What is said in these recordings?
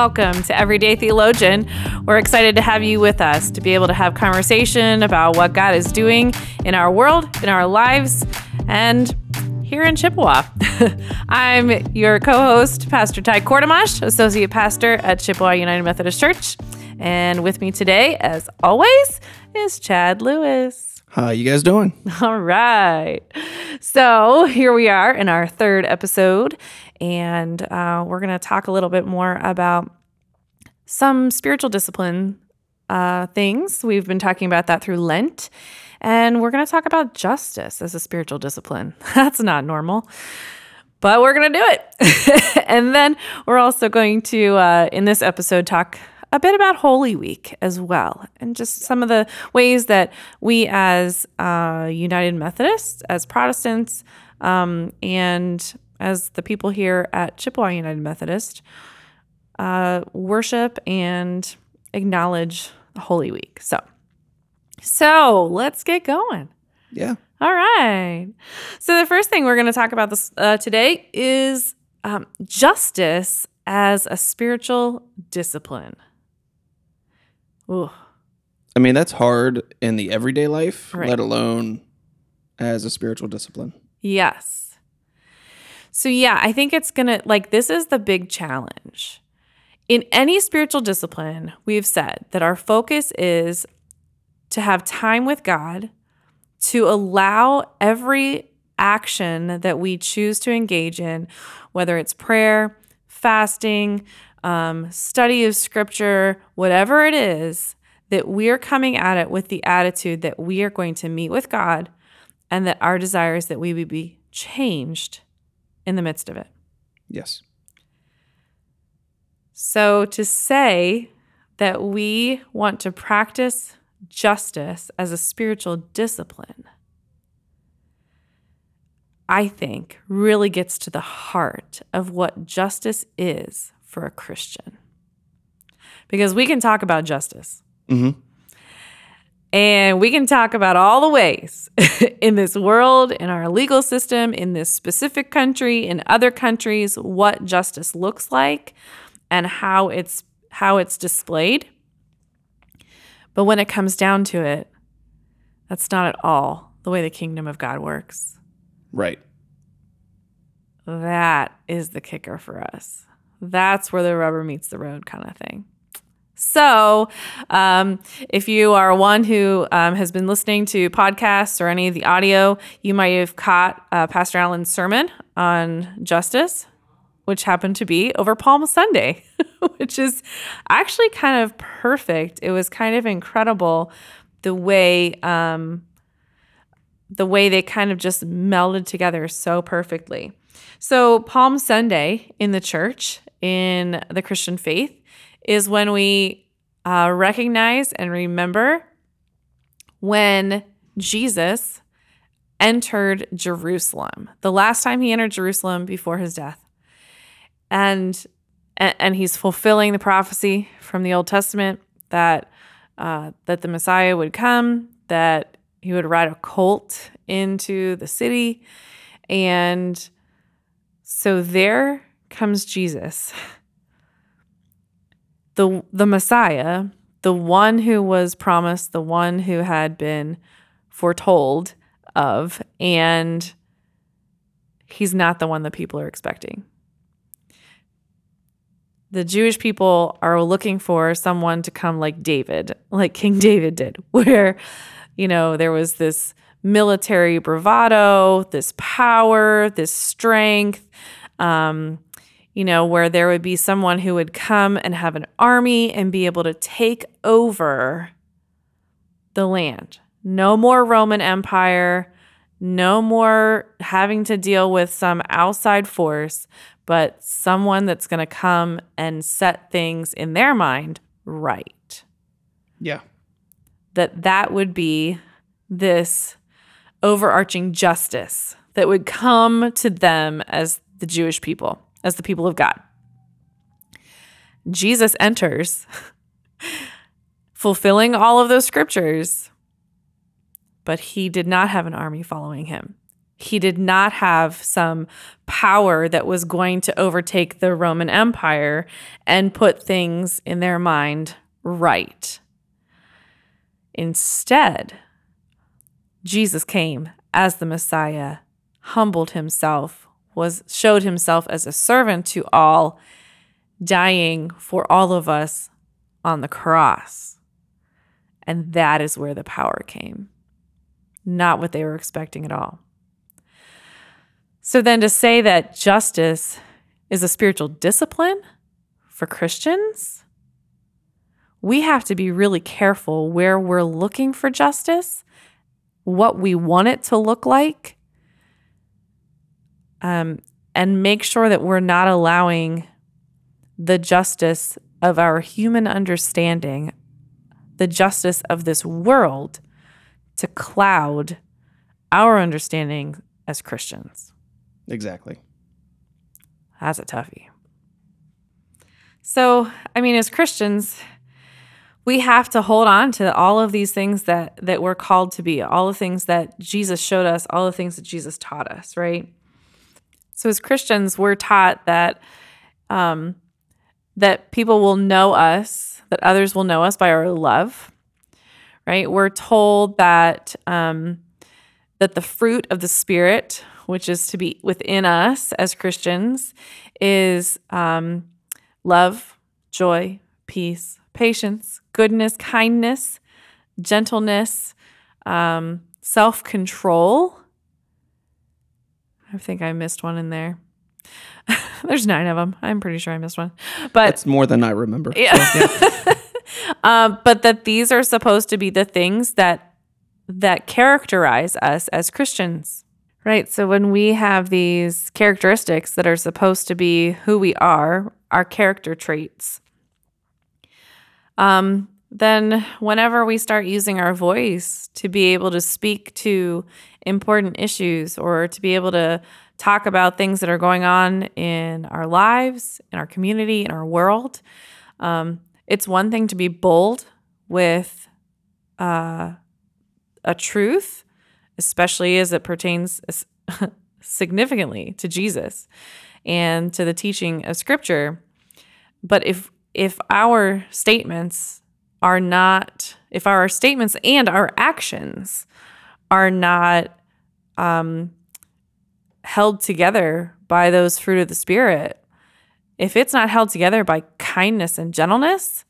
Welcome to Everyday Theologian. We're excited to have you with us to be able to have conversation about what God is doing in our world, in our lives, and here in Chippewa. I'm your co host, Pastor Ty Kortamash, Associate Pastor at Chippewa United Methodist Church. And with me today, as always, is Chad Lewis. How you guys doing? All right. So here we are in our third episode, and uh, we're going to talk a little bit more about some spiritual discipline uh, things. We've been talking about that through Lent, and we're going to talk about justice as a spiritual discipline. That's not normal. But we're going to do it. and then we're also going to, uh, in this episode, talk a bit about Holy Week as well, and just some of the ways that we, as uh, United Methodists, as Protestants, um, and as the people here at Chippewa United Methodist, uh, worship and acknowledge Holy Week. So, so let's get going. Yeah. All right. So the first thing we're going to talk about this uh, today is um, justice as a spiritual discipline. I mean, that's hard in the everyday life, Right. let alone as a spiritual discipline. Yes. So, yeah, I think it's going to, like, this is the big challenge. In any spiritual discipline, we've said that our focus is to have time with God, to allow every action that we choose to engage in, whether it's prayer, fasting, um, study of scripture, whatever it is, that we're coming at it with the attitude that we are going to meet with God and that our desire is that we would be changed in the midst of it. Yes. So to say that we want to practice justice as a spiritual discipline, I think really gets to the heart of what justice is for a Christian. Because we can talk about justice. Mm-hmm. And we can talk about all the ways in this world, in our legal system, in this specific country, in other countries, what justice looks like and how it's how it's displayed. But when it comes down to it, that's not at all the way the kingdom of God works. Right. That is the kicker for us. That's where the rubber meets the road, kind of thing. So, um, if you are one who um, has been listening to podcasts or any of the audio, you might have caught uh, Pastor Allen's sermon on justice, which happened to be over Palm Sunday, which is actually kind of perfect. It was kind of incredible the way um, the way they kind of just melded together so perfectly. So, Palm Sunday in the church, in the Christian faith, is when we uh, recognize and remember when Jesus entered Jerusalem, the last time he entered Jerusalem before his death. And and he's fulfilling the prophecy from the Old Testament that uh, that the Messiah would come, that he would ride a colt into the city, and so there comes Jesus, the the Messiah, the one who was promised, the one who had been foretold of, and he's not the one that people are expecting. The Jewish people are looking for someone to come like David, like King David did, where, you know, there was this military bravado, this power, this strength, um, you know, where there would be someone who would come and have an army and be able to take over the land. No more Roman Empire, no more having to deal with some outside force, but someone that's going to come and set things in their mind right. Yeah. That that would be this overarching justice that would come to them as the Jewish people, as the people of God. Jesus enters, fulfilling all of those scriptures, but he did not have an army following him. He did not have some power that was going to overtake the Roman Empire and put things in their mind right. Instead, Jesus came as the Messiah, humbled himself, was showed himself as a servant to all, dying for all of us on the cross. And that is where the power came. Not what they were expecting at all. So then to say that justice is a spiritual discipline for Christians, we have to be really careful where we're looking for justice, what we want it to look like, um, and make sure that we're not allowing the justice of our human understanding, the justice of this world, to cloud our understanding as Christians. Exactly. That's a toughie. So, I mean, as Christians, we have to hold on to all of these things that that we're called to be, all the things that Jesus showed us, all the things that Jesus taught us, right? So, as Christians, we're taught that um, that people will know us, that others will know us by our love, right? We're told that um, that the fruit of the Spirit which is to be within us as Christians, is um, love, joy, peace, patience, goodness, kindness, gentleness, um, self control. I think I missed one in there. There's nine of them. I'm pretty sure I missed one, but it's more than I remember. Yeah. yeah. um, but that these are supposed to be the things that that characterize us as Christians. Right. So when we have these characteristics that are supposed to be who we are, our character traits, um, then whenever we start using our voice to be able to speak to important issues or to be able to talk about things that are going on in our lives, in our community, in our world, um, it's one thing to be bold with uh, a truth especially as it pertains significantly to Jesus and to the teaching of scripture. But if if our statements are not if our statements and our actions are not um, held together by those fruit of the spirit, if it's not held together by kindness and gentleness,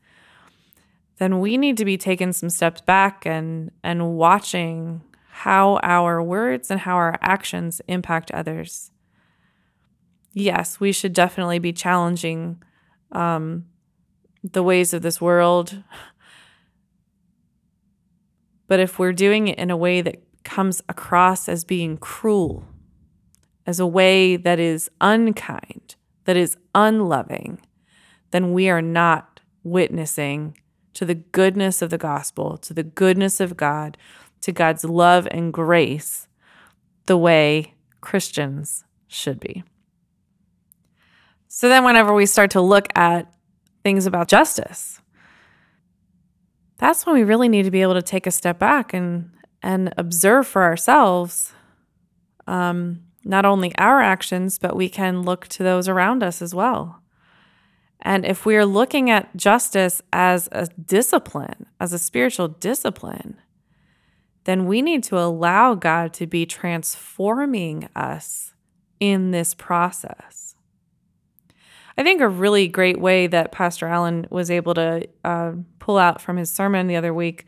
then we need to be taking some steps back and and watching how our words and how our actions impact others. Yes, we should definitely be challenging um, the ways of this world. But if we're doing it in a way that comes across as being cruel, as a way that is unkind, that is unloving, then we are not witnessing to the goodness of the gospel, to the goodness of God, to God's love and grace the way Christians should be. So then, whenever we start to look at things about justice, that's when we really need to be able to take a step back and and observe for ourselves um, not only our actions, but we can look to those around us as well. And if we are looking at justice as a discipline, as a spiritual discipline, then we need to allow God to be transforming us in this process. I think a really great way that Pastor Allen was able to uh, pull out from his sermon the other week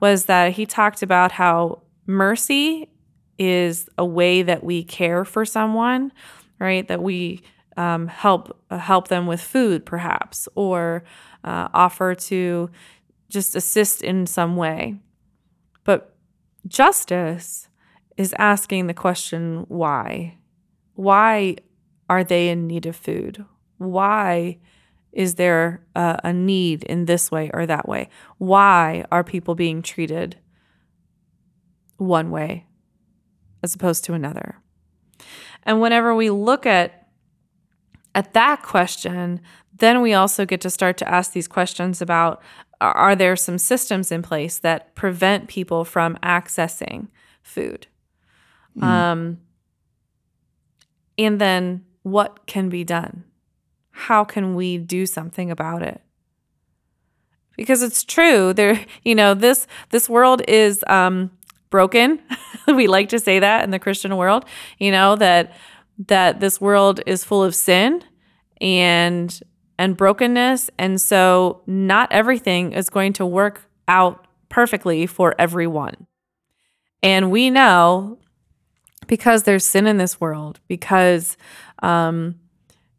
was that he talked about how mercy is a way that we care for someone, right? That we um, help uh, help them with food, perhaps, or uh, offer to just assist in some way. But Justice is asking the question why? Why are they in need of food? Why is there a, a, need in this way or that way? Why are people being treated one way as opposed to another? And whenever we look at at that question, then we also get to start to ask these questions about are there some systems in place that prevent people from accessing food? Mm. Um, And then what can be done? How can we do something about it? Because it's true, there, you know, this this world is um, broken. we like to say that in the Christian world, you know, that that this world is full of sin and and brokenness, and so not everything is going to work out perfectly for everyone. And we know because there's sin in this world, because, um,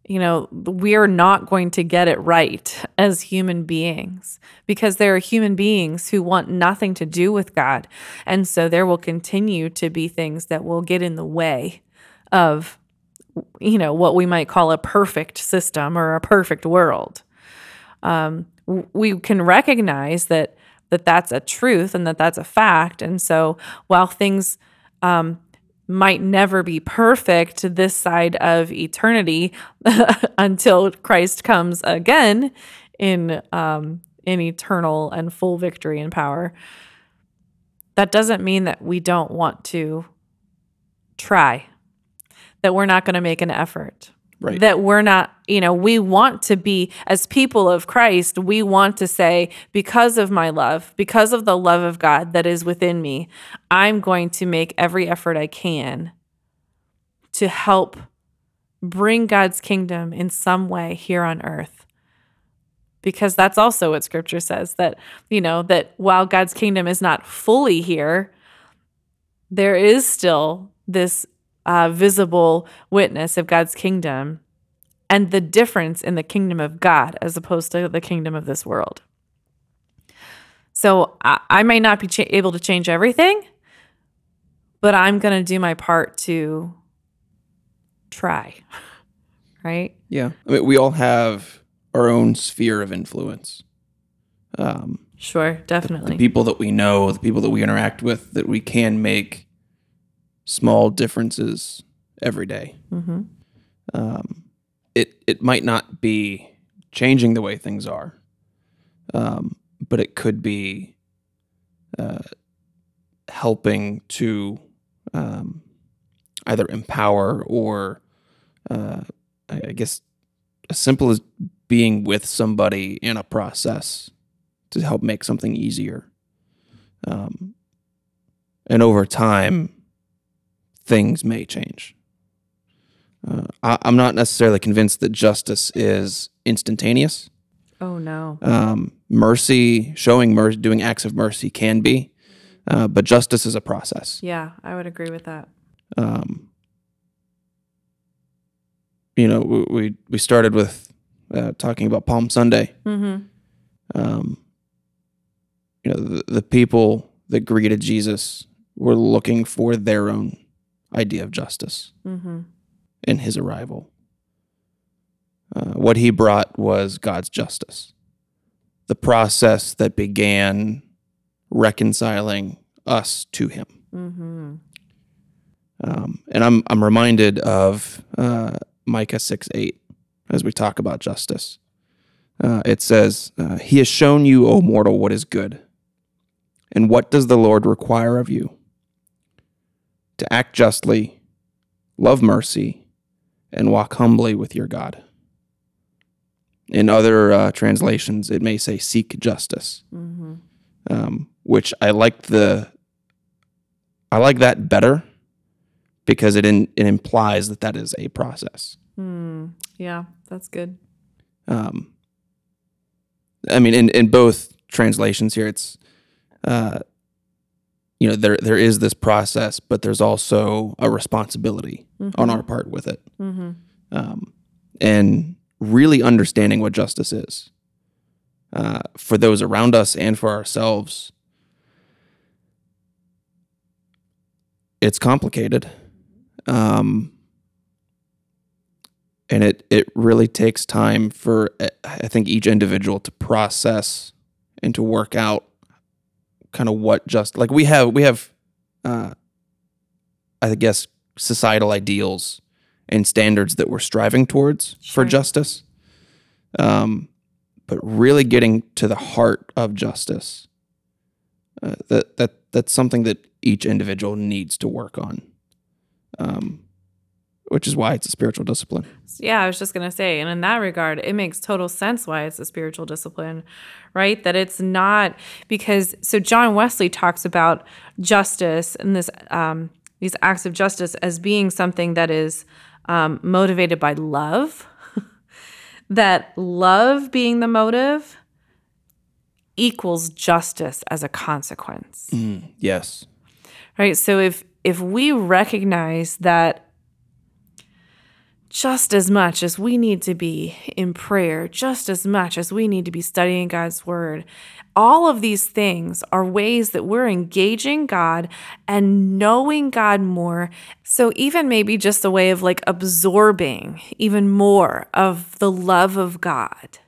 you know, we're not going to get it right as human beings because there are human beings who want nothing to do with God. And so there will continue to be things that will get in the way of, you know, what we might call a perfect system or a perfect world. Um, we can recognize that that that's a truth and that that's a fact. And so while things um, might never be perfect this side of eternity until Christ comes again in um, in eternal and full victory and power. That doesn't mean that we don't want to try, that we're not going to make an effort. Right. That we're not, you know, we want to be, as people of Christ, we want to say, because of my love, because of the love of God that is within me, I'm going to make every effort I can to help bring God's kingdom in some way here on earth. Because that's also what scripture says that, you know, that while God's kingdom is not fully here, there is still this uh, visible witness of God's kingdom and the difference in the kingdom of God as opposed to the kingdom of this world. So I, I may not be cha- able to change everything, but I'm going to do my part to try. Right? Yeah. I mean, we all have our own sphere of influence. Um, Sure, definitely. the people that we know, the people that we interact with, that we can make small differences every day. mm-hmm. Um, it it might not be changing the way things are, um, but it could be uh, helping to um, either empower or, uh, I I guess, as simple as being with somebody in a process to help make something easier. Um, and over time, things may change. Uh, I, I'm not necessarily convinced that justice is instantaneous. Oh no. Um, mercy, showing mercy, doing acts of mercy can be, uh, but justice is a process. Yeah, I would agree with that. Um, you know, we we, we started with uh, talking about Palm Sunday. Mm-hmm. Um, you know, the, the people that greeted Jesus were looking for their own idea of justice. Mm-hmm. in his arrival. Uh, what he brought was God's justice, the process that began reconciling us to Him. Mm-hmm. Um, and I'm I'm reminded of uh, Micah six eight as we talk about justice. Uh, it says, uh, "He has shown you, O mortal, what is good, and what does the Lord require of you? To act justly, love mercy, and walk humbly with your God." In other uh, translations, it may say, "Seek justice," Mm-hmm. um, which I like the. I like that better because it in, it implies that that is a process. Mm. Yeah, that's good. Um, I mean, in, in both translations here, it's, uh, you know, there there is this process, but there's also a responsibility on our part with it, Mm-hmm. um, and really understanding what justice is uh, for those around us and for ourselves. It's complicated. Um, and it it really takes time for I think each individual to process and to work out kind of what just like we have we have uh I guess societal ideals and standards that we're striving towards Sure. for justice um but really getting to the heart of justice uh, that that that's something that each individual needs to work on um which is why it's a spiritual discipline. Yeah, I was just going to say, and in that regard, it makes total sense why it's a spiritual discipline, right? That it's not because, so John Wesley talks about justice and this, um, these acts of justice as being something that is um, motivated by love, that love being the motive equals justice as a consequence. Mm, yes. Right? So if if we recognize that just as much as we need to be in prayer, just as much as we need to be studying God's word, all of these things are ways that we're engaging God and knowing God more. So, even maybe just a way of like absorbing even more of the love of God.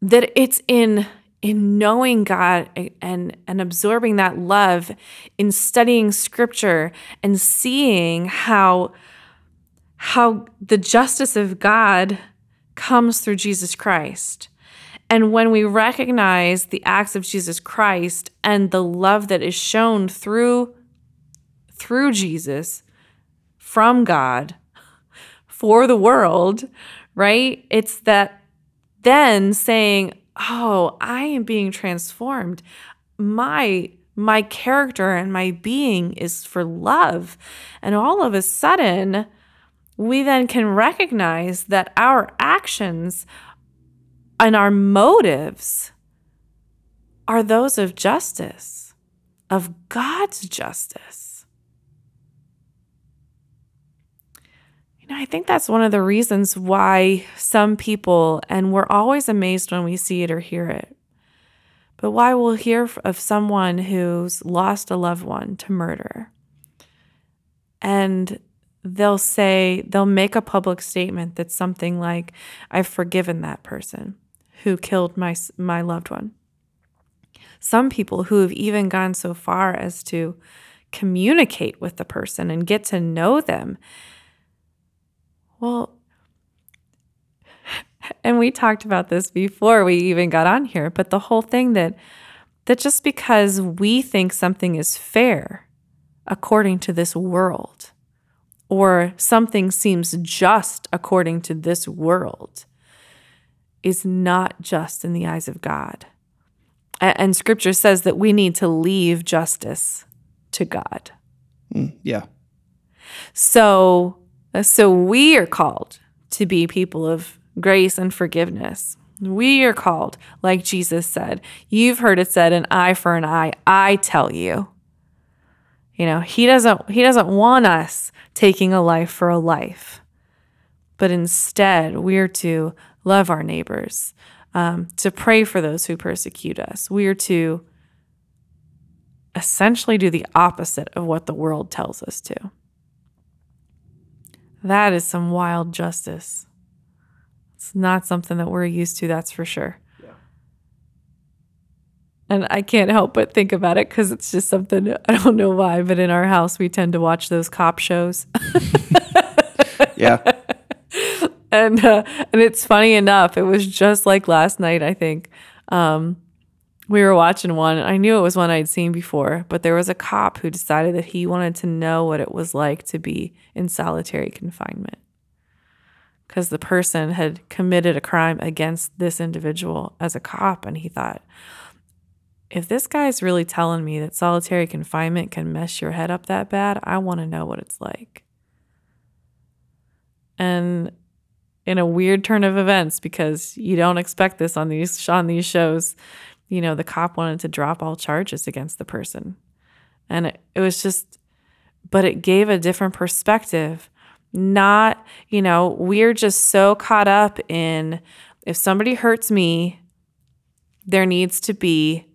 That it's in in knowing God and and absorbing that love in studying scripture and seeing how how the justice of God comes through Jesus Christ. And when we recognize the acts of Jesus Christ and the love that is shown through through Jesus from God for the world, right? It's that then saying, "Oh, I am being transformed. My my character and my being is for love." And all of a sudden, we then can recognize that our actions and our motives are those of justice, of God's justice. You know, I think that's one of the reasons why some people, and we're always amazed when we see it or hear it, but why we'll hear of someone who's lost a loved one to murder. And they'll say, they'll make a public statement that's something like, I've forgiven that person who killed my, my loved one. Some people who have even gone so far as to communicate with the person and get to know them. Well, and we talked about this before we even got on here, but the whole thing that that just because we think something is fair according to this world or something seems just according to this world is not just in the eyes of God. And scripture says that we need to leave justice to God. Mm, yeah. So so we are called to be people of grace and forgiveness. We are called, like Jesus said, you've heard it said, an eye for an eye. I tell you. You know, he doesn't he doesn't want us taking a life for a life. But instead, we're to love our neighbors, um, to pray for those who persecute us. We are to essentially do the opposite of what the world tells us to. That is some wild justice. It's not something that we're used to, that's for sure. And I can't help but think about it because it's just something I don't know why, but in our house we tend to watch those cop shows. yeah. and uh, and it's funny enough. It was just like last night. I think um, we were watching one. I knew it was one I'd seen before, but there was a cop who decided that he wanted to know what it was like to be in solitary confinement because the person had committed a crime against this individual as a cop, and he thought if this guy's really telling me that solitary confinement can mess your head up that bad, I want to know what it's like. And in a weird turn of events, because you don't expect this on these on these shows, you know, the cop wanted to drop all charges against the person. And it, it was just, but it gave a different perspective. Not, you know, we're just so caught up in if somebody hurts me, there needs to be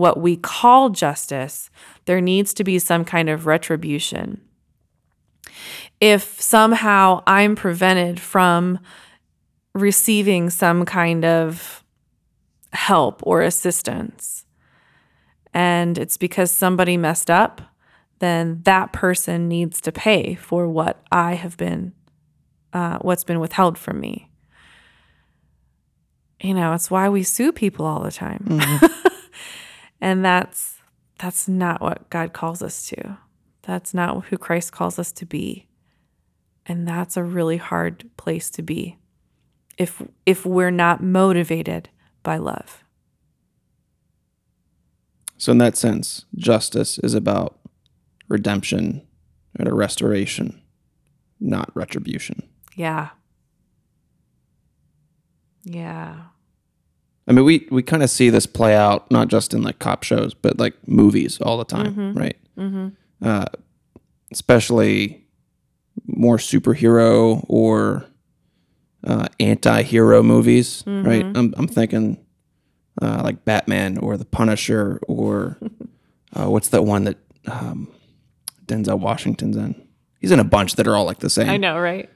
what we call justice, there needs to be some kind of retribution. If somehow I'm prevented from receiving some kind of help or assistance, and it's because somebody messed up, then that person needs to pay for what I have been, uh, what's been withheld from me. You know, it's why we sue people all the time. Mm-hmm. And that's that's not what God calls us to. That's not who Christ calls us to be. And that's a really hard place to be if if we're not motivated by love. So in that sense, justice is about redemption and a restoration, not retribution. Yeah. Yeah. I mean, we we kind of see this play out not just in like cop shows, but like movies all the time, right? Mm-hmm. Uh, especially more superhero or uh, anti-hero movies, right? I'm I'm thinking uh, like Batman or The Punisher or uh, what's that one that um, Denzel Washington's in? He's in a bunch that are all like the same. I know, right?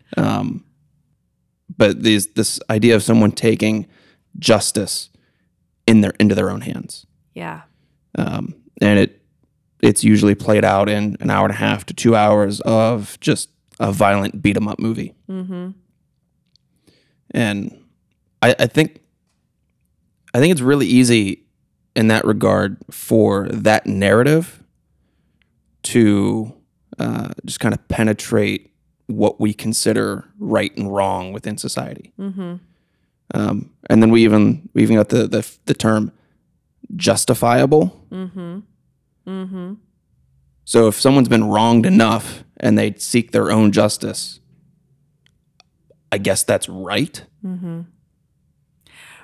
but these this idea of someone taking justice in their into their own hands, Yeah. um, and it it's usually played out in an hour and a half to two hours of just a violent beat 'em up movie. Mm-hmm. And I, I think I think it's really easy in that regard for that narrative to uh, just kind of penetrate what we consider right and wrong within society. Um, and then we even we even got the the, the term justifiable. So if someone's been wronged enough and they seek their own justice, I guess that's right.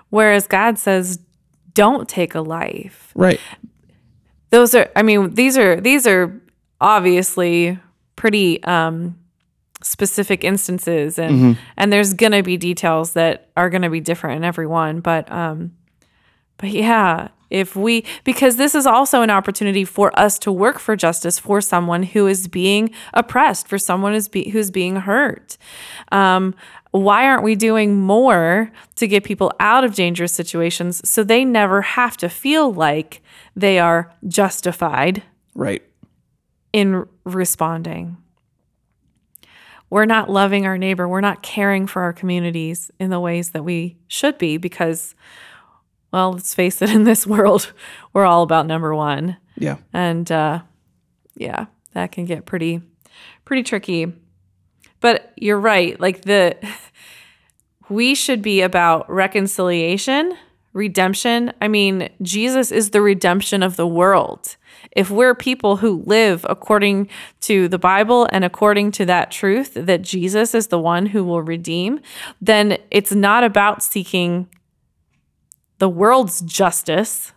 Whereas God says, don't take a life. Right. Those are, I mean, these are, these are obviously pretty um, specific instances and, and there's going to be details that are going to be different in every one. But, um, but yeah, if we, because this is also an opportunity for us to work for justice for someone who is being oppressed, for someone who's, be, who's being hurt. Um, why aren't we doing more to get people out of dangerous situations so they never have to feel like they are justified Right. in responding? We're not loving our neighbor. We're not caring for our communities in the ways that we should be because, well, let's face it, in this world, we're all about number one. Yeah. And uh, yeah, that can get pretty, pretty tricky. But you're right. Like the, we should be about reconciliation, redemption. I mean, Jesus is the redemption of the world. If we're people who live according to the Bible and according to that truth that Jesus is the one who will redeem, then it's not about seeking the world's justice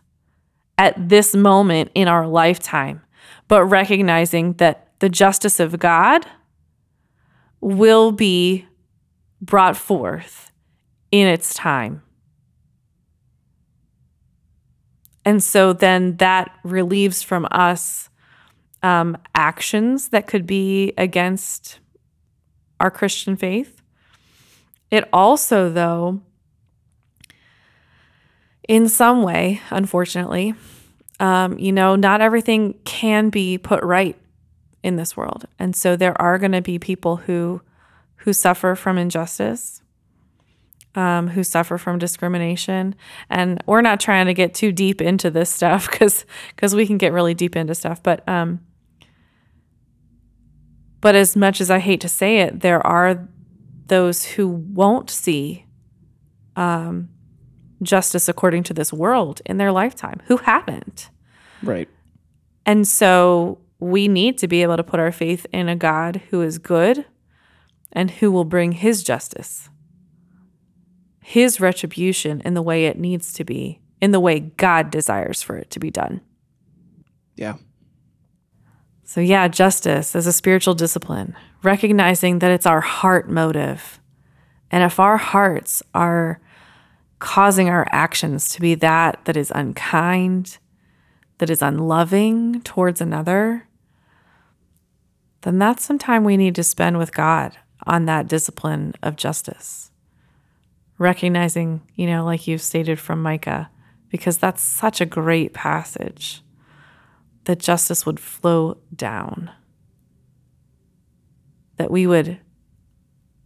at this moment in our lifetime, but recognizing that the justice of God will be brought forth in its time. And so then that relieves from us um, actions that could be against our Christian faith. It also, though, in some way, unfortunately, um, you know, not everything can be put right in this world, and so there are going to be people who who suffer from injustice, um, who suffer from discrimination, and we're not trying to get too deep into this stuff because because we can get really deep into stuff, but um, but as much as I hate to say it, there are those who won't see um, justice according to this world in their lifetime, who haven't. Right. And so we need to be able to put our faith in a God who is good and who will bring his justice, his retribution in the way it needs to be, in the way God desires for it to be done. Yeah. So, yeah, justice as a spiritual discipline, recognizing that it's our heart motive. And if our hearts are causing our actions to be that that is unkind, that is unloving towards another, then that's some time we need to spend with God on that discipline of justice. Recognizing, you know, like you've stated from Micah, because that's such a great passage that justice would flow down. That we would,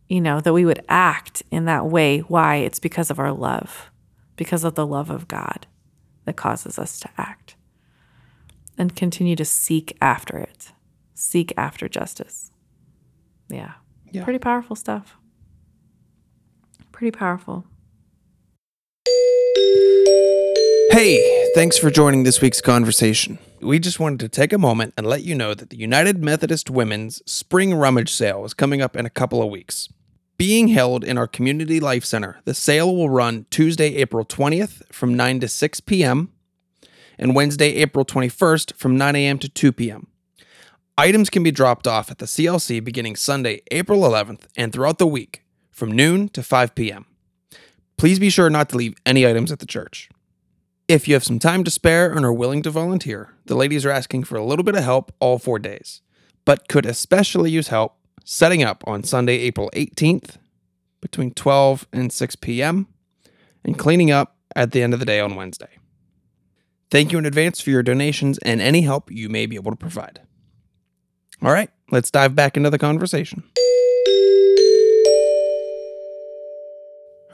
you know, that we would act in that way. Why? It's because of our love, because of the love of God that causes us to act and continue to seek after it, seek after justice. Yeah. Yeah. Pretty powerful stuff. Pretty powerful. Hey, thanks for joining this week's conversation. We just wanted to take a moment and let you know that the United Methodist Women's Spring Rummage Sale is coming up in a couple of weeks. Being held in our Community Life Center, the sale will run Tuesday, April 20th from 9 to 6 p.m. and Wednesday, April 21st from 9 a.m. to 2 p.m. Items can be dropped off at the CLC beginning Sunday, April 11th and throughout the week from noon to 5 p.m. Please be sure not to leave any items at the church. If you have some time to spare and are willing to volunteer, the ladies are asking for a little bit of help all four days, but could especially use help setting up on Sunday, April 18th between 12 and 6 p.m. and cleaning up at the end of the day on Wednesday. Thank you in advance for your donations and any help you may be able to provide. All right, let's dive back into the conversation.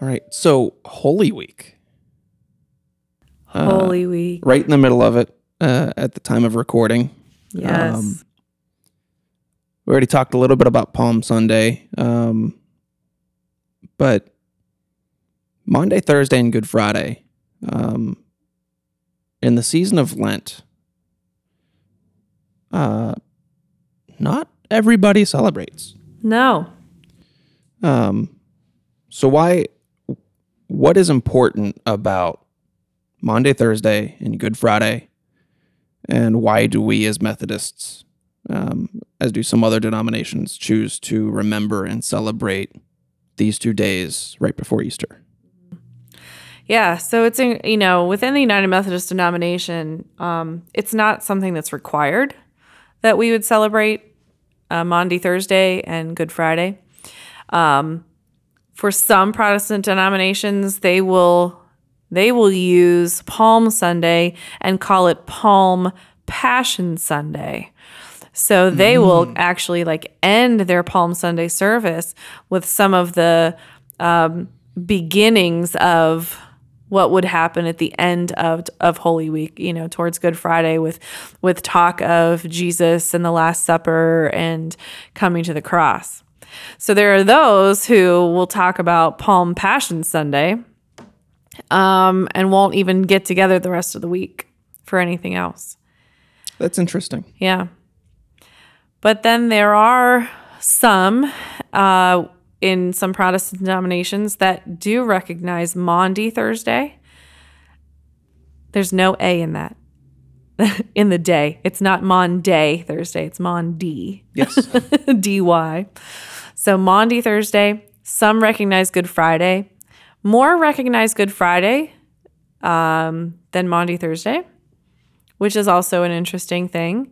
All right, so Holy Week. Uh, Holy Week. right in the middle of it uh, at the time of recording. Yes. um, We already talked a little bit about Palm Sunday, um, but Monday, Thursday, and Good Friday, um, in the season of Lent, uh, not everybody celebrates. no. Um, so why? What is important about Monday, Thursday, and Good Friday, and why do we as Methodists, um, as do some other denominations, choose to remember and celebrate these two days right before Easter? Yeah, so it's in, you know within the United Methodist denomination, um, it's not something that's required that we would celebrate uh, Maundy Thursday and Good Friday. Um, for some Protestant denominations, they will they will use Palm Sunday and call it Palm Passion Sunday. So they will actually like end their Palm Sunday service with some of the um, beginnings of what would happen at the end of of Holy Week, you know, towards Good Friday with with talk of Jesus and the Last Supper and coming to the cross. So there are those who will talk about Palm Passion Sunday um, and won't even get together the rest of the week for anything else. That's interesting. Yeah. But then there are some uh, in some Protestant denominations that do recognize Maundy Thursday. There's no A in that. in the day. It's not Monday Thursday, it's Maundy. Yes. DY. So Maundy Thursday, some recognize Good Friday. More recognize Good Friday um, than Maundy Thursday, which is also an interesting thing.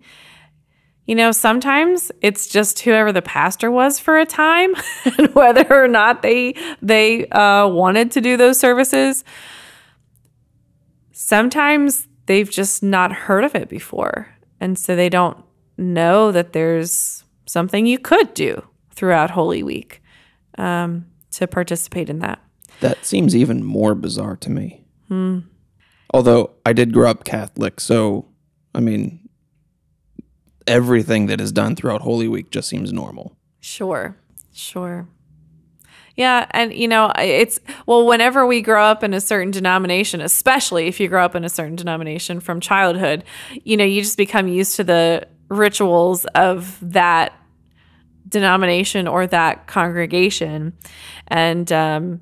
You know, sometimes it's just whoever the pastor was for a time, and whether or not they they uh, wanted to do those services. Sometimes they've just not heard of it before, and so they don't know that there's something you could do throughout Holy Week um, to participate in that. That seems even more bizarre to me. Although I did grow up Catholic, so I mean, everything that is done throughout Holy Week just seems normal. Sure, sure. Yeah, and you know, it's well, whenever we grow up in a certain denomination, especially if you grow up in a certain denomination from childhood, you know, you just become used to the rituals of that denomination or that congregation. And um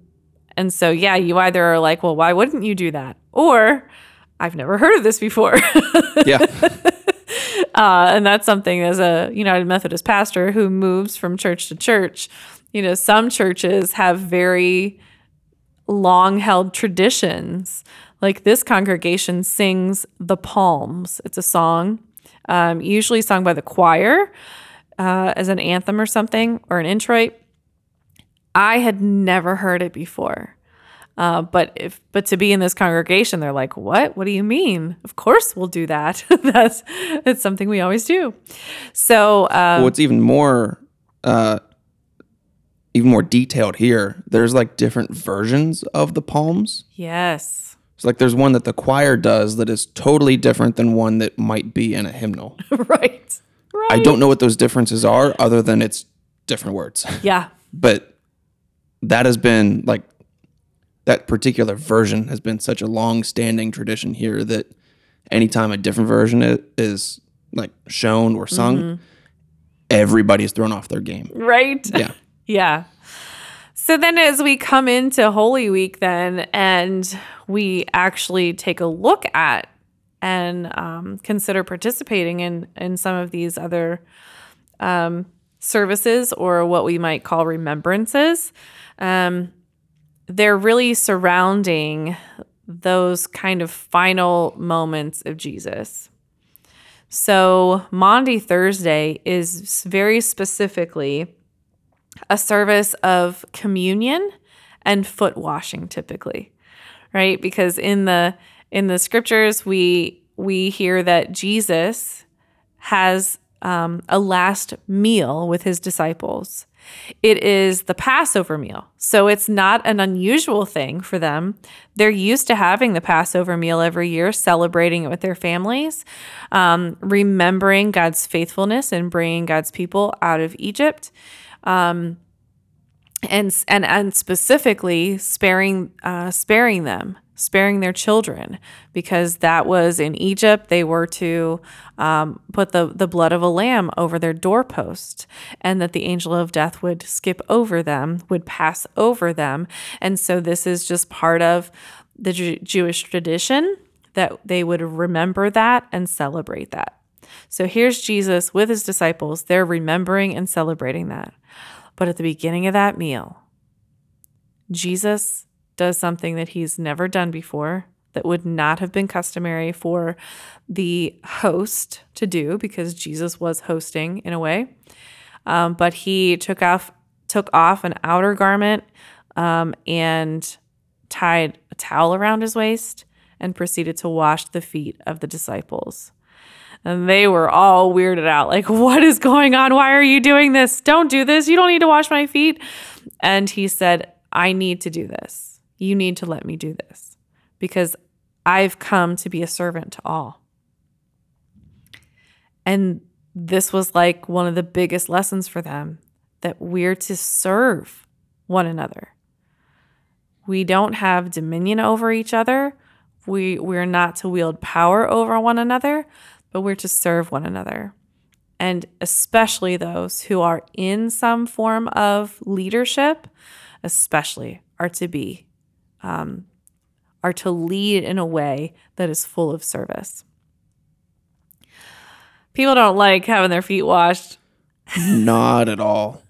and so yeah, you either are like, well, why wouldn't you do that? Or I've never heard of this before. Yeah. Uh, and that's something as a United Methodist pastor who moves from church to church. You know, some churches have very long held traditions. Like this congregation sings the Palms. It's a song, um, usually sung by the choir uh, as an anthem or something or an introit. I had never heard it before. Uh, but if but to be in this congregation, they're like, "What? What do you mean? Of course we'll do that. that's that's something we always do." So um, What's even more, uh, even more detailed here, there's like different versions of the palms. yes, It's like there's one that the choir does that is totally different than one that might be in a hymnal. right, right. I don't know what those differences are, other than it's different words. Yeah. but that has been like that particular version has been such a long-standing tradition here that anytime a different version is like shown or sung, mm-hmm. everybody's thrown off their game. Right? Yeah. Yeah. So then, as we come into Holy Week, then, and we actually take a look at and um, consider participating in in some of these other um, services or what we might call remembrances, um, they're really surrounding those kind of final moments of Jesus. So, Maundy Thursday is very specifically a service of communion and foot washing typically right because in the in the scriptures we we hear that jesus has um, a last meal with his disciples. It is the passover meal. So it's not an unusual thing for them. They're used to having the passover meal every year celebrating it with their families um, remembering god's faithfulness and bringing god's people out of egypt and and and specifically sparing uh, sparing them sparing their children because that was in Egypt they were to um, put the the blood of a lamb over their doorpost and that the angel of death would skip over them would pass over them. And so this is just part of the Jew- Jewish tradition that they would remember that and celebrate that. So here's Jesus with his disciples. They're remembering and celebrating that. But at the beginning of that meal, Jesus does something that he's never done before that would not have been customary for the host to do because Jesus was hosting in a way. Um, but he took off took off an outer garment um, and tied a towel around his waist and proceeded to wash the feet of the disciples. And they were all weirded out. Like, what is going on? Why are you doing this? Don't do this. You don't need to wash my feet. And he said, I need to do this. You need to let me do this because I've come to be a servant to all. And this was like one of the biggest lessons for them that we're to serve one another. We don't have dominion over each other. We we're not to wield power over one another, but we're to serve one another. And especially those who are in some form of leadership, especially are to be, um, are to lead in a way that is full of service. People don't like having their feet washed. Not at all.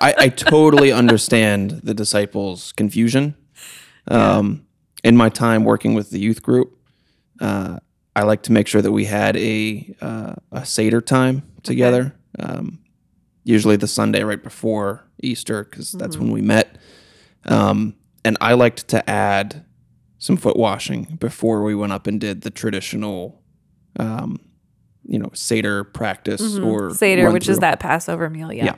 I, I totally understand the disciples' confusion. Um, in my time working with the youth group, uh, I like to make sure that we had a uh, a seder time together. Um, usually the Sunday right before Easter, because that's when we met. Um, and I liked to add some foot washing before we went up and did the traditional, um, you know, seder practice or Seder, which is that Passover meal. Yeah.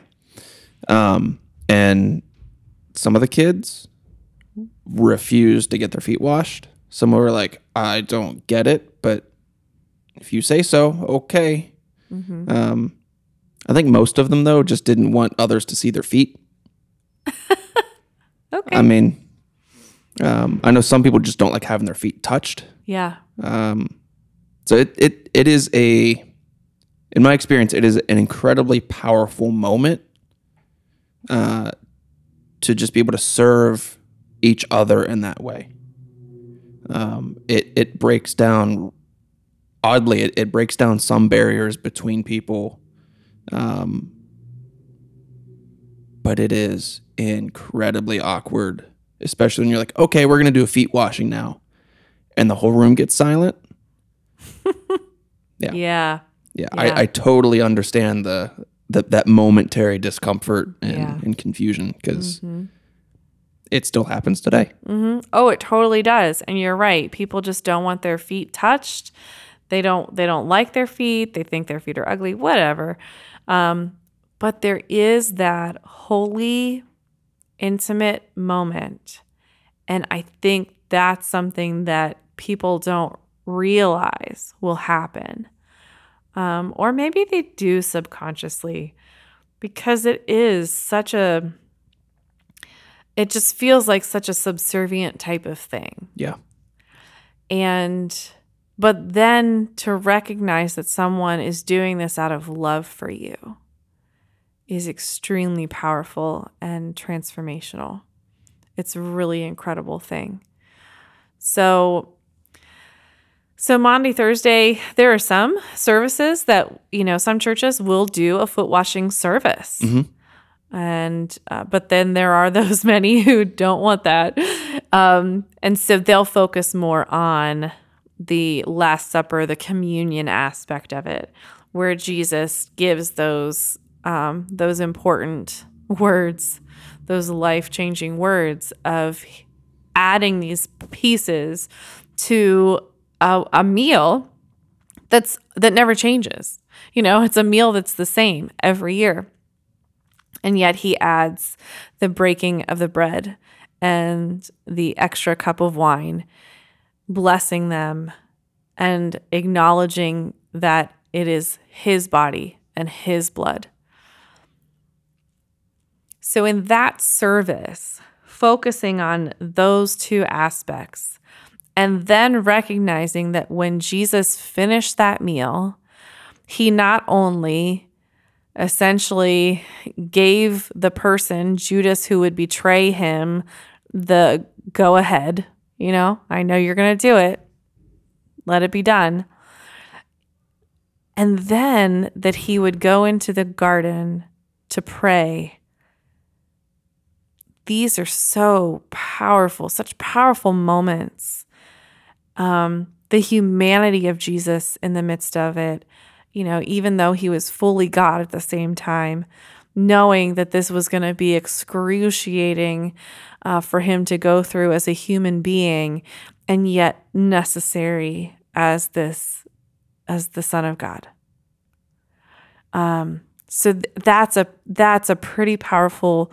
Yeah. Um, and some of the kids refused to get their feet washed. Some were like, I don't get it, but if you say so, okay. Um, I think most of them, though, just didn't want others to see their feet. Okay. I mean, um, I know some people just don't like having their feet touched. yeah. Um, so it, it it is a, in my experience, it is an incredibly powerful moment. Uh, to just be able to serve each other in that way. Um, it it breaks down. Oddly, it, it breaks down some barriers between people. Um, but it is incredibly awkward, especially when you're like, okay, we're gonna do a feet washing now, and the whole room gets silent. Yeah. Yeah. Yeah. I, I totally understand the, the that momentary discomfort and, Yeah. and confusion because it still happens today. Oh, it totally does. And you're right. People just don't want their feet touched. They don't they don't like their feet. They think their feet are ugly, whatever. Um, but there is that holy intimate moment. And I think that's something that people don't realize will happen. Um, or maybe they do subconsciously, because it is such a it just feels like such a subservient type of thing. Yeah. And but then to recognize that someone is doing this out of love for you is extremely powerful and transformational. It's a really incredible thing. So so Maundy, Thursday, there are some services that, you know, some churches will do a foot washing service. Mm-hmm. And, uh, but then there are those many who don't want that. Um, and so they'll focus more on the Last Supper, the communion aspect of it, where Jesus gives those, um, those important words, those life changing words of adding these pieces to a, a meal that's that never changes. You know, it's a meal that's the same every year. And yet he adds the breaking of the bread and the extra cup of wine, blessing them and acknowledging that it is his body and his blood. So, in that service, focusing on those two aspects and then recognizing that when Jesus finished that meal, he not only essentially gave the person, Judas, who would betray him, the go ahead, you know, I know you're going to do it, let it be done. And then that he would go into the garden to pray. These are so powerful, such powerful moments. Um, the humanity of Jesus in the midst of it, you know, even though he was fully God at the same time, knowing that this was going to be excruciating uh, for him to go through as a human being and yet necessary as this as the son of god. Um so th- that's a that's a pretty powerful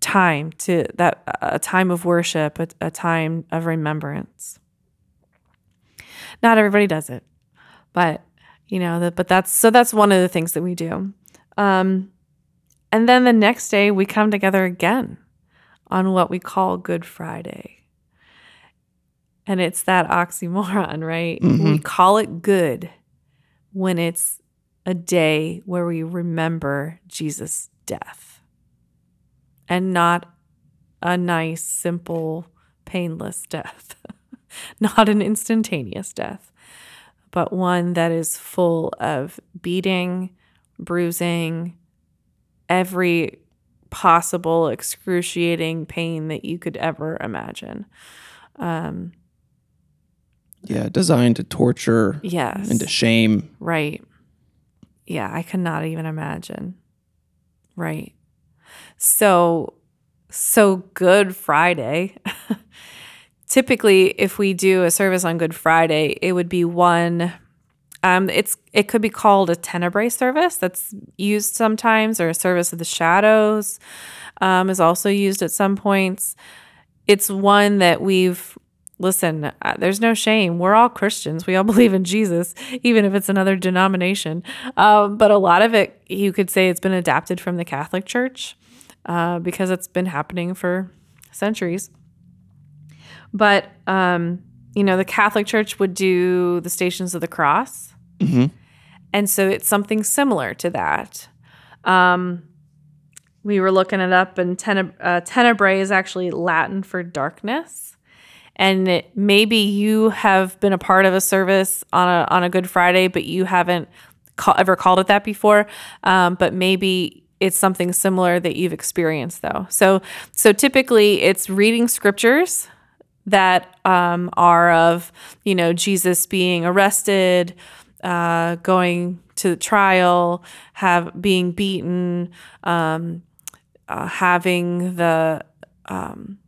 time to that a time of worship a, a time of remembrance not everybody does it, but you know, that, but that's so that's one of the things that we do. Um, and then the next day we come together again on what we call Good Friday. And it's that oxymoron, right? Mhm. We call it good when it's a day where we remember Jesus' death and not a nice, simple, painless death. not an instantaneous death, but one that is full of beating, bruising, every possible excruciating pain that you could ever imagine. Um, Yeah. Designed to torture yes. and to shame. Right. Yeah, I cannot even imagine. Right. So, so Good Friday. Typically, if we do a service on Good Friday, it would be one. Um, it's it could be called a tenebrae service that's used sometimes, or a service of the shadows um, is also used at some points. It's one that we've listen, uh, there's no shame. We're all Christians. We all believe in Jesus, even if it's another denomination. Um, but a lot of it, you could say it's been adapted from the Catholic Church uh, because it's been happening for centuries. But, um, you know, the Catholic Church would do the Stations of the Cross. hmm And so it's something similar to that. Um, we were looking it up, and teneb- uh, tenebrae is actually Latin for darkness. And it, maybe you have been a part of a service on a on a Good Friday, but you haven't ca- ever called it that before. Um, but maybe it's something similar that you've experienced, though. So so typically, it's reading scriptures that um, are of you know Jesus being arrested, uh, going to the trial, have being beaten, um, uh, having the um,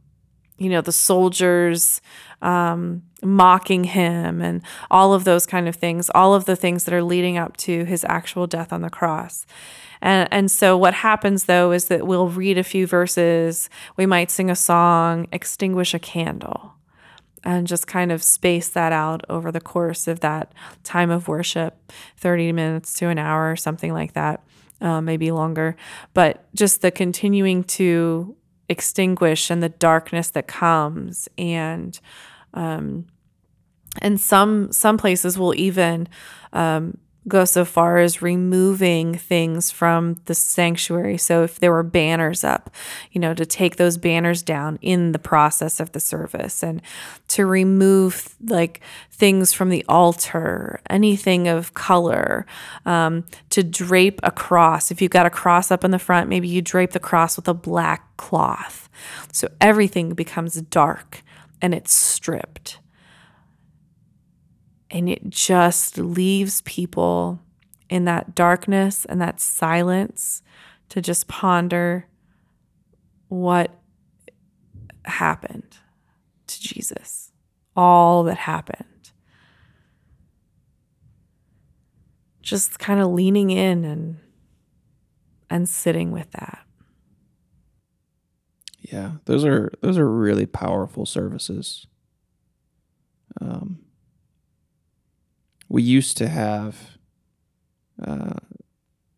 you know the soldiers um, mocking him, and all of those kind of things. All of the things that are leading up to his actual death on the cross. And, and so what happens though is that we'll read a few verses, we might sing a song, extinguish a candle and just kind of space that out over the course of that time of worship 30 minutes to an hour something like that uh, maybe longer, but just the continuing to extinguish and the darkness that comes and um, and some some places will even um, go so far as removing things from the sanctuary. So if there were banners up, you know, to take those banners down in the process of the service and to remove like things from the altar, anything of color, um, to drape a cross. If you've got a cross up in the front, maybe you drape the cross with a black cloth. So everything becomes dark and it's stripped and it just leaves people in that darkness and that silence to just ponder what happened to Jesus, all that happened. Just kind of leaning in and and sitting with that. Yeah, those are those are really powerful services. Um, we used to have uh,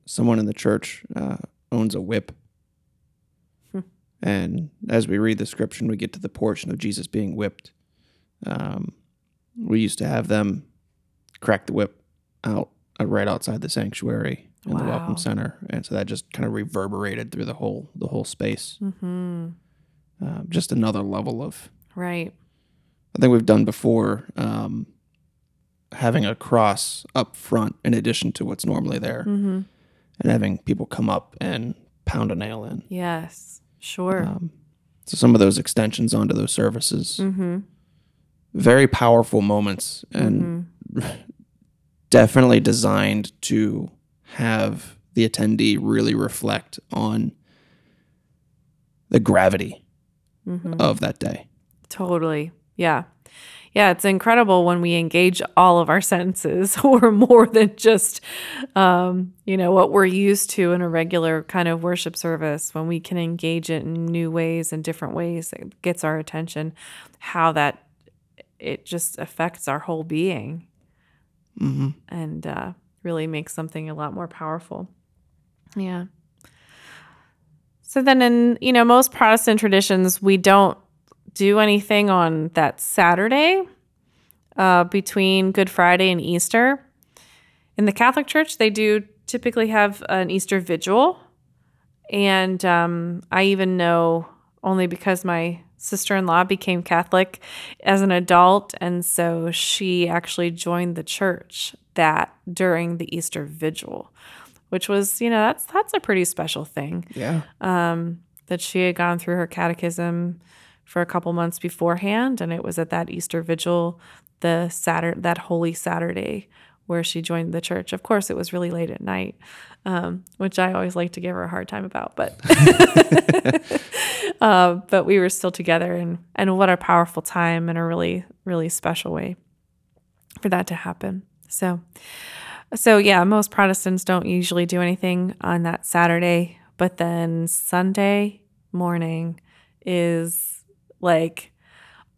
someone in the church uh, owns a whip. Hmm. And as we read the scripture, we get to the portion of Jesus being whipped. Um, we used to have them crack the whip out uh, right outside the sanctuary in wow. the welcome center, and so that just kind of reverberated through the whole the whole space. Mm-hmm. Uh, just another level of right. I think we've done before. Um, having a cross up front in addition to what's normally there mm-hmm. and having people come up and pound a nail in. Yes, sure. Um, so some of those extensions onto those services, mm-hmm. very powerful moments and mm-hmm. definitely designed to have the attendee really reflect on the gravity mm-hmm. of that day. Totally. Yeah yeah, it's incredible when we engage all of our senses or more than just, um, you know, what we're used to in a regular kind of worship service. When we can engage it in new ways and different ways, it gets our attention. How that it just affects our whole being, mm-hmm. and uh, really makes something a lot more powerful. Yeah. So then, in you know most Protestant traditions, we don't do anything on that Saturday uh, between Good Friday and Easter. In the Catholic Church, they do typically have an Easter vigil. And um, I even know only because my sister in law became Catholic as an adult. And so she actually joined the church that during the Easter vigil, which was, you know, that's that's a pretty special thing. Yeah. Um, that she had gone through her catechism for a couple months beforehand, and it was at that Easter vigil, the Saturday, that Holy Saturday, where she joined the church. Of course, it was really late at night, um, which I always like to give her a hard time about, but uh, but we were still together, and and what a powerful time and a really really special way for that to happen. So. So, yeah, most Protestants don't usually do anything on that Saturday, but then Sunday morning is like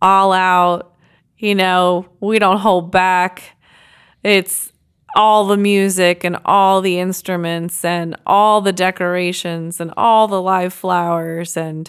all out, you know, we don't hold back. It's all the music and all the instruments and all the decorations and all the live flowers and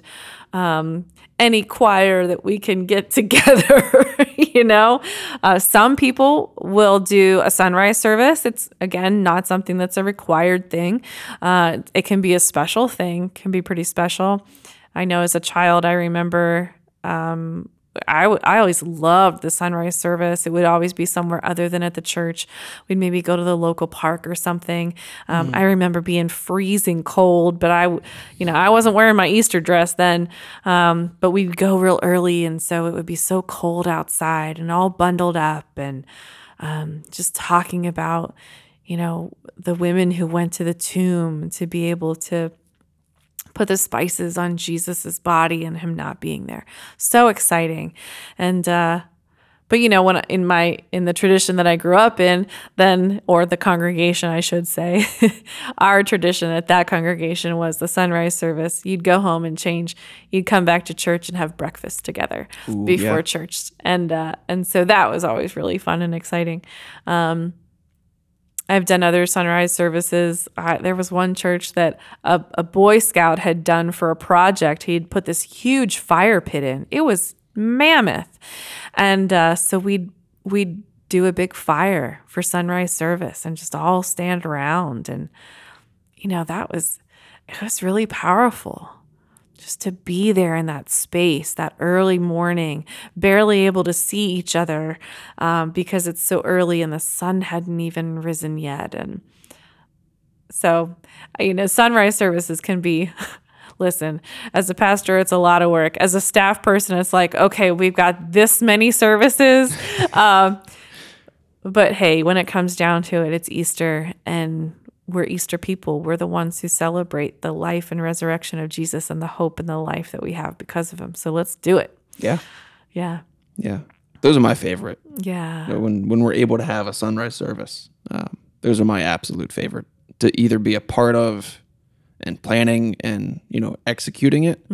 um, any choir that we can get together. you know, uh, some people will do a sunrise service. It's again not something that's a required thing. Uh, it can be a special thing. Can be pretty special. I know as a child, I remember um, I, w- I always loved the sunrise service. It would always be somewhere other than at the church. We'd maybe go to the local park or something. Um, mm. I remember being freezing cold, but I, you know, I wasn't wearing my Easter dress then. Um, but we'd go real early, and so it would be so cold outside and all bundled up, and um, just talking about, you know, the women who went to the tomb to be able to put the spices on Jesus's body and him not being there. So exciting. And uh but you know when in my in the tradition that I grew up in then or the congregation I should say our tradition at that congregation was the sunrise service you'd go home and change you'd come back to church and have breakfast together Ooh, before yeah. church and uh and so that was always really fun and exciting um I've done other sunrise services. I, there was one church that a, a Boy Scout had done for a project. He'd put this huge fire pit in. It was mammoth, and uh, so we'd we'd do a big fire for sunrise service and just all stand around, and you know that was it was really powerful just to be there in that space, that early morning, barely able to see each other um, because it's so early and the sun hadn't even risen yet. And so, you know, sunrise services can be. Listen, as a pastor, it's a lot of work. As a staff person, it's like, okay, we've got this many services. um, but hey, when it comes down to it, it's Easter and we're Easter people. We're the ones who celebrate the life and resurrection of Jesus and the hope and the life that we have because of him. So let's do it. Yeah. Yeah. Yeah. Those are my favorite. Yeah. You know, when when we're able to have a sunrise service, um, those are my absolute favorite to either be a part of and planning and you know executing it,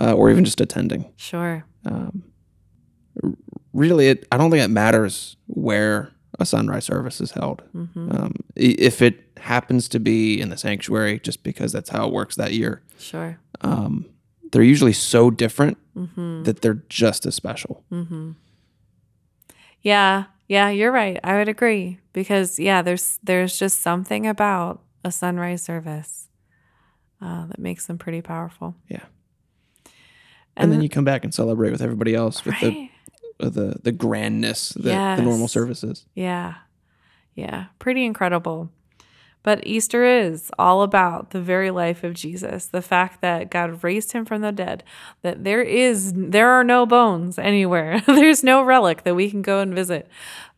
uh, or even just attending. Sure. Really, it, I don't think it matters where a sunrise service is held. Um, if it happens to be in the sanctuary, just because that's how it works that year, Sure. Um, they're usually so different that they're just as special. Mm-hmm. Yeah. Yeah, you're right. I would agree because yeah, there's there's just something about a sunrise service uh, that makes them pretty powerful. Yeah. And, then you come back and celebrate with everybody else with the Right. with the the grandness that the normal services. Yeah. Yeah. Pretty incredible. But Easter is all about the very life of Jesus, the fact that God raised him from the dead, that there is there are no bones anywhere. There's no relic that we can go and visit.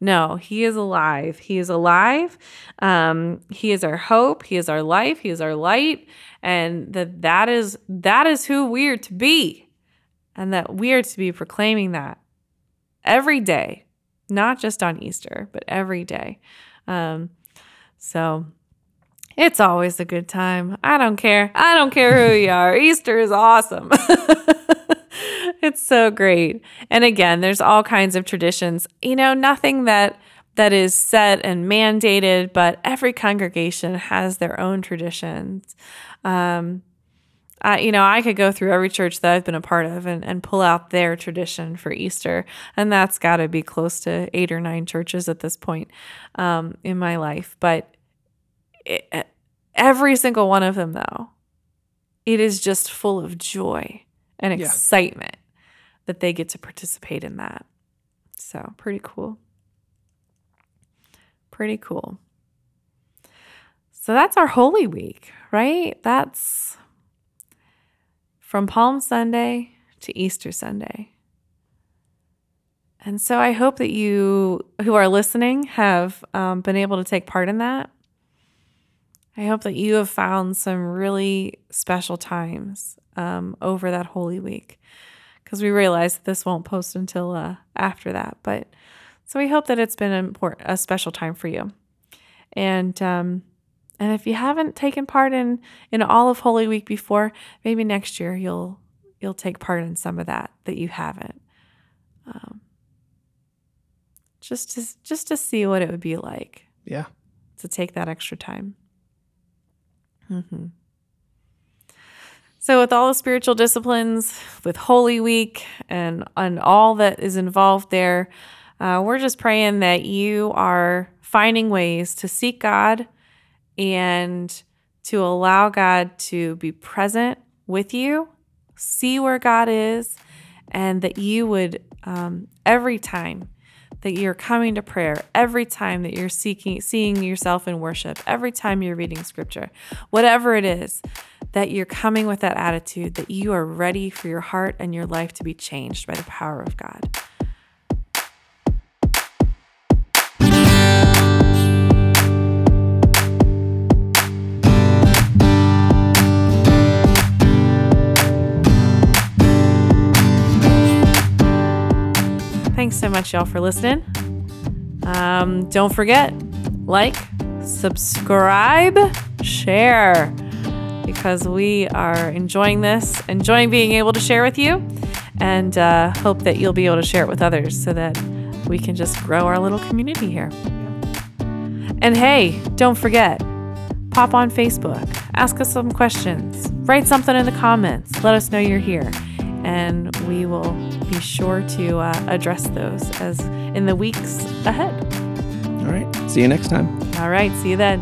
No, he is alive. He is alive. Um, he is our hope. He is our life. He is our light. And that that is that is who we are to be. And that we are to be proclaiming that every day, not just on Easter, but every day. Um, so it's always a good time. I don't care. I don't care who you are. Easter is awesome. it's so great. And again, there's all kinds of traditions. You know, nothing that that is set and mandated, but every congregation has their own traditions. Um, I, you know, I could go through every church that I've been a part of and, and pull out their tradition for Easter. And that's got to be close to eight or nine churches at this point um, in my life. But it, every single one of them, though, it is just full of joy and Yeah. excitement that they get to participate in that. So, pretty cool. Pretty cool. So, that's our Holy Week, right? That's from Palm Sunday to Easter Sunday. And so I hope that you who are listening have um, been able to take part in that. I hope that you have found some really special times um, over that Holy Week because we realize that this won't post until uh, after that. But so we hope that it's been important, a special time for you. And um, and if you haven't taken part in in all of Holy Week before, maybe next year you'll you'll take part in some of that that you haven't. Um, just to just to see what it would be like Yeah. to take that extra time. Hmm So, with all the spiritual disciplines, with Holy Week, and and all that is involved there, uh, we're just praying that you are finding ways to seek God and to allow God to be present with you, see where God is, and that you would um, every time that you're coming to prayer, every time that you're seeking seeing yourself in worship, every time you're reading scripture, whatever it is, that you're coming with that attitude that you are ready for your heart and your life to be changed by the power of God. Thanks so much, y'all, for listening. Um, don't forget, like, subscribe, share, because we are enjoying this, enjoying being able to share with you, and uh, hope that you'll be able to share it with others so that we can just grow our little community here. And hey, don't forget, pop on Facebook, ask us some questions, write something in the comments, let us know you're here, and we will be sure to uh, address those as in the weeks ahead. All right. See you next time. All right, see you then.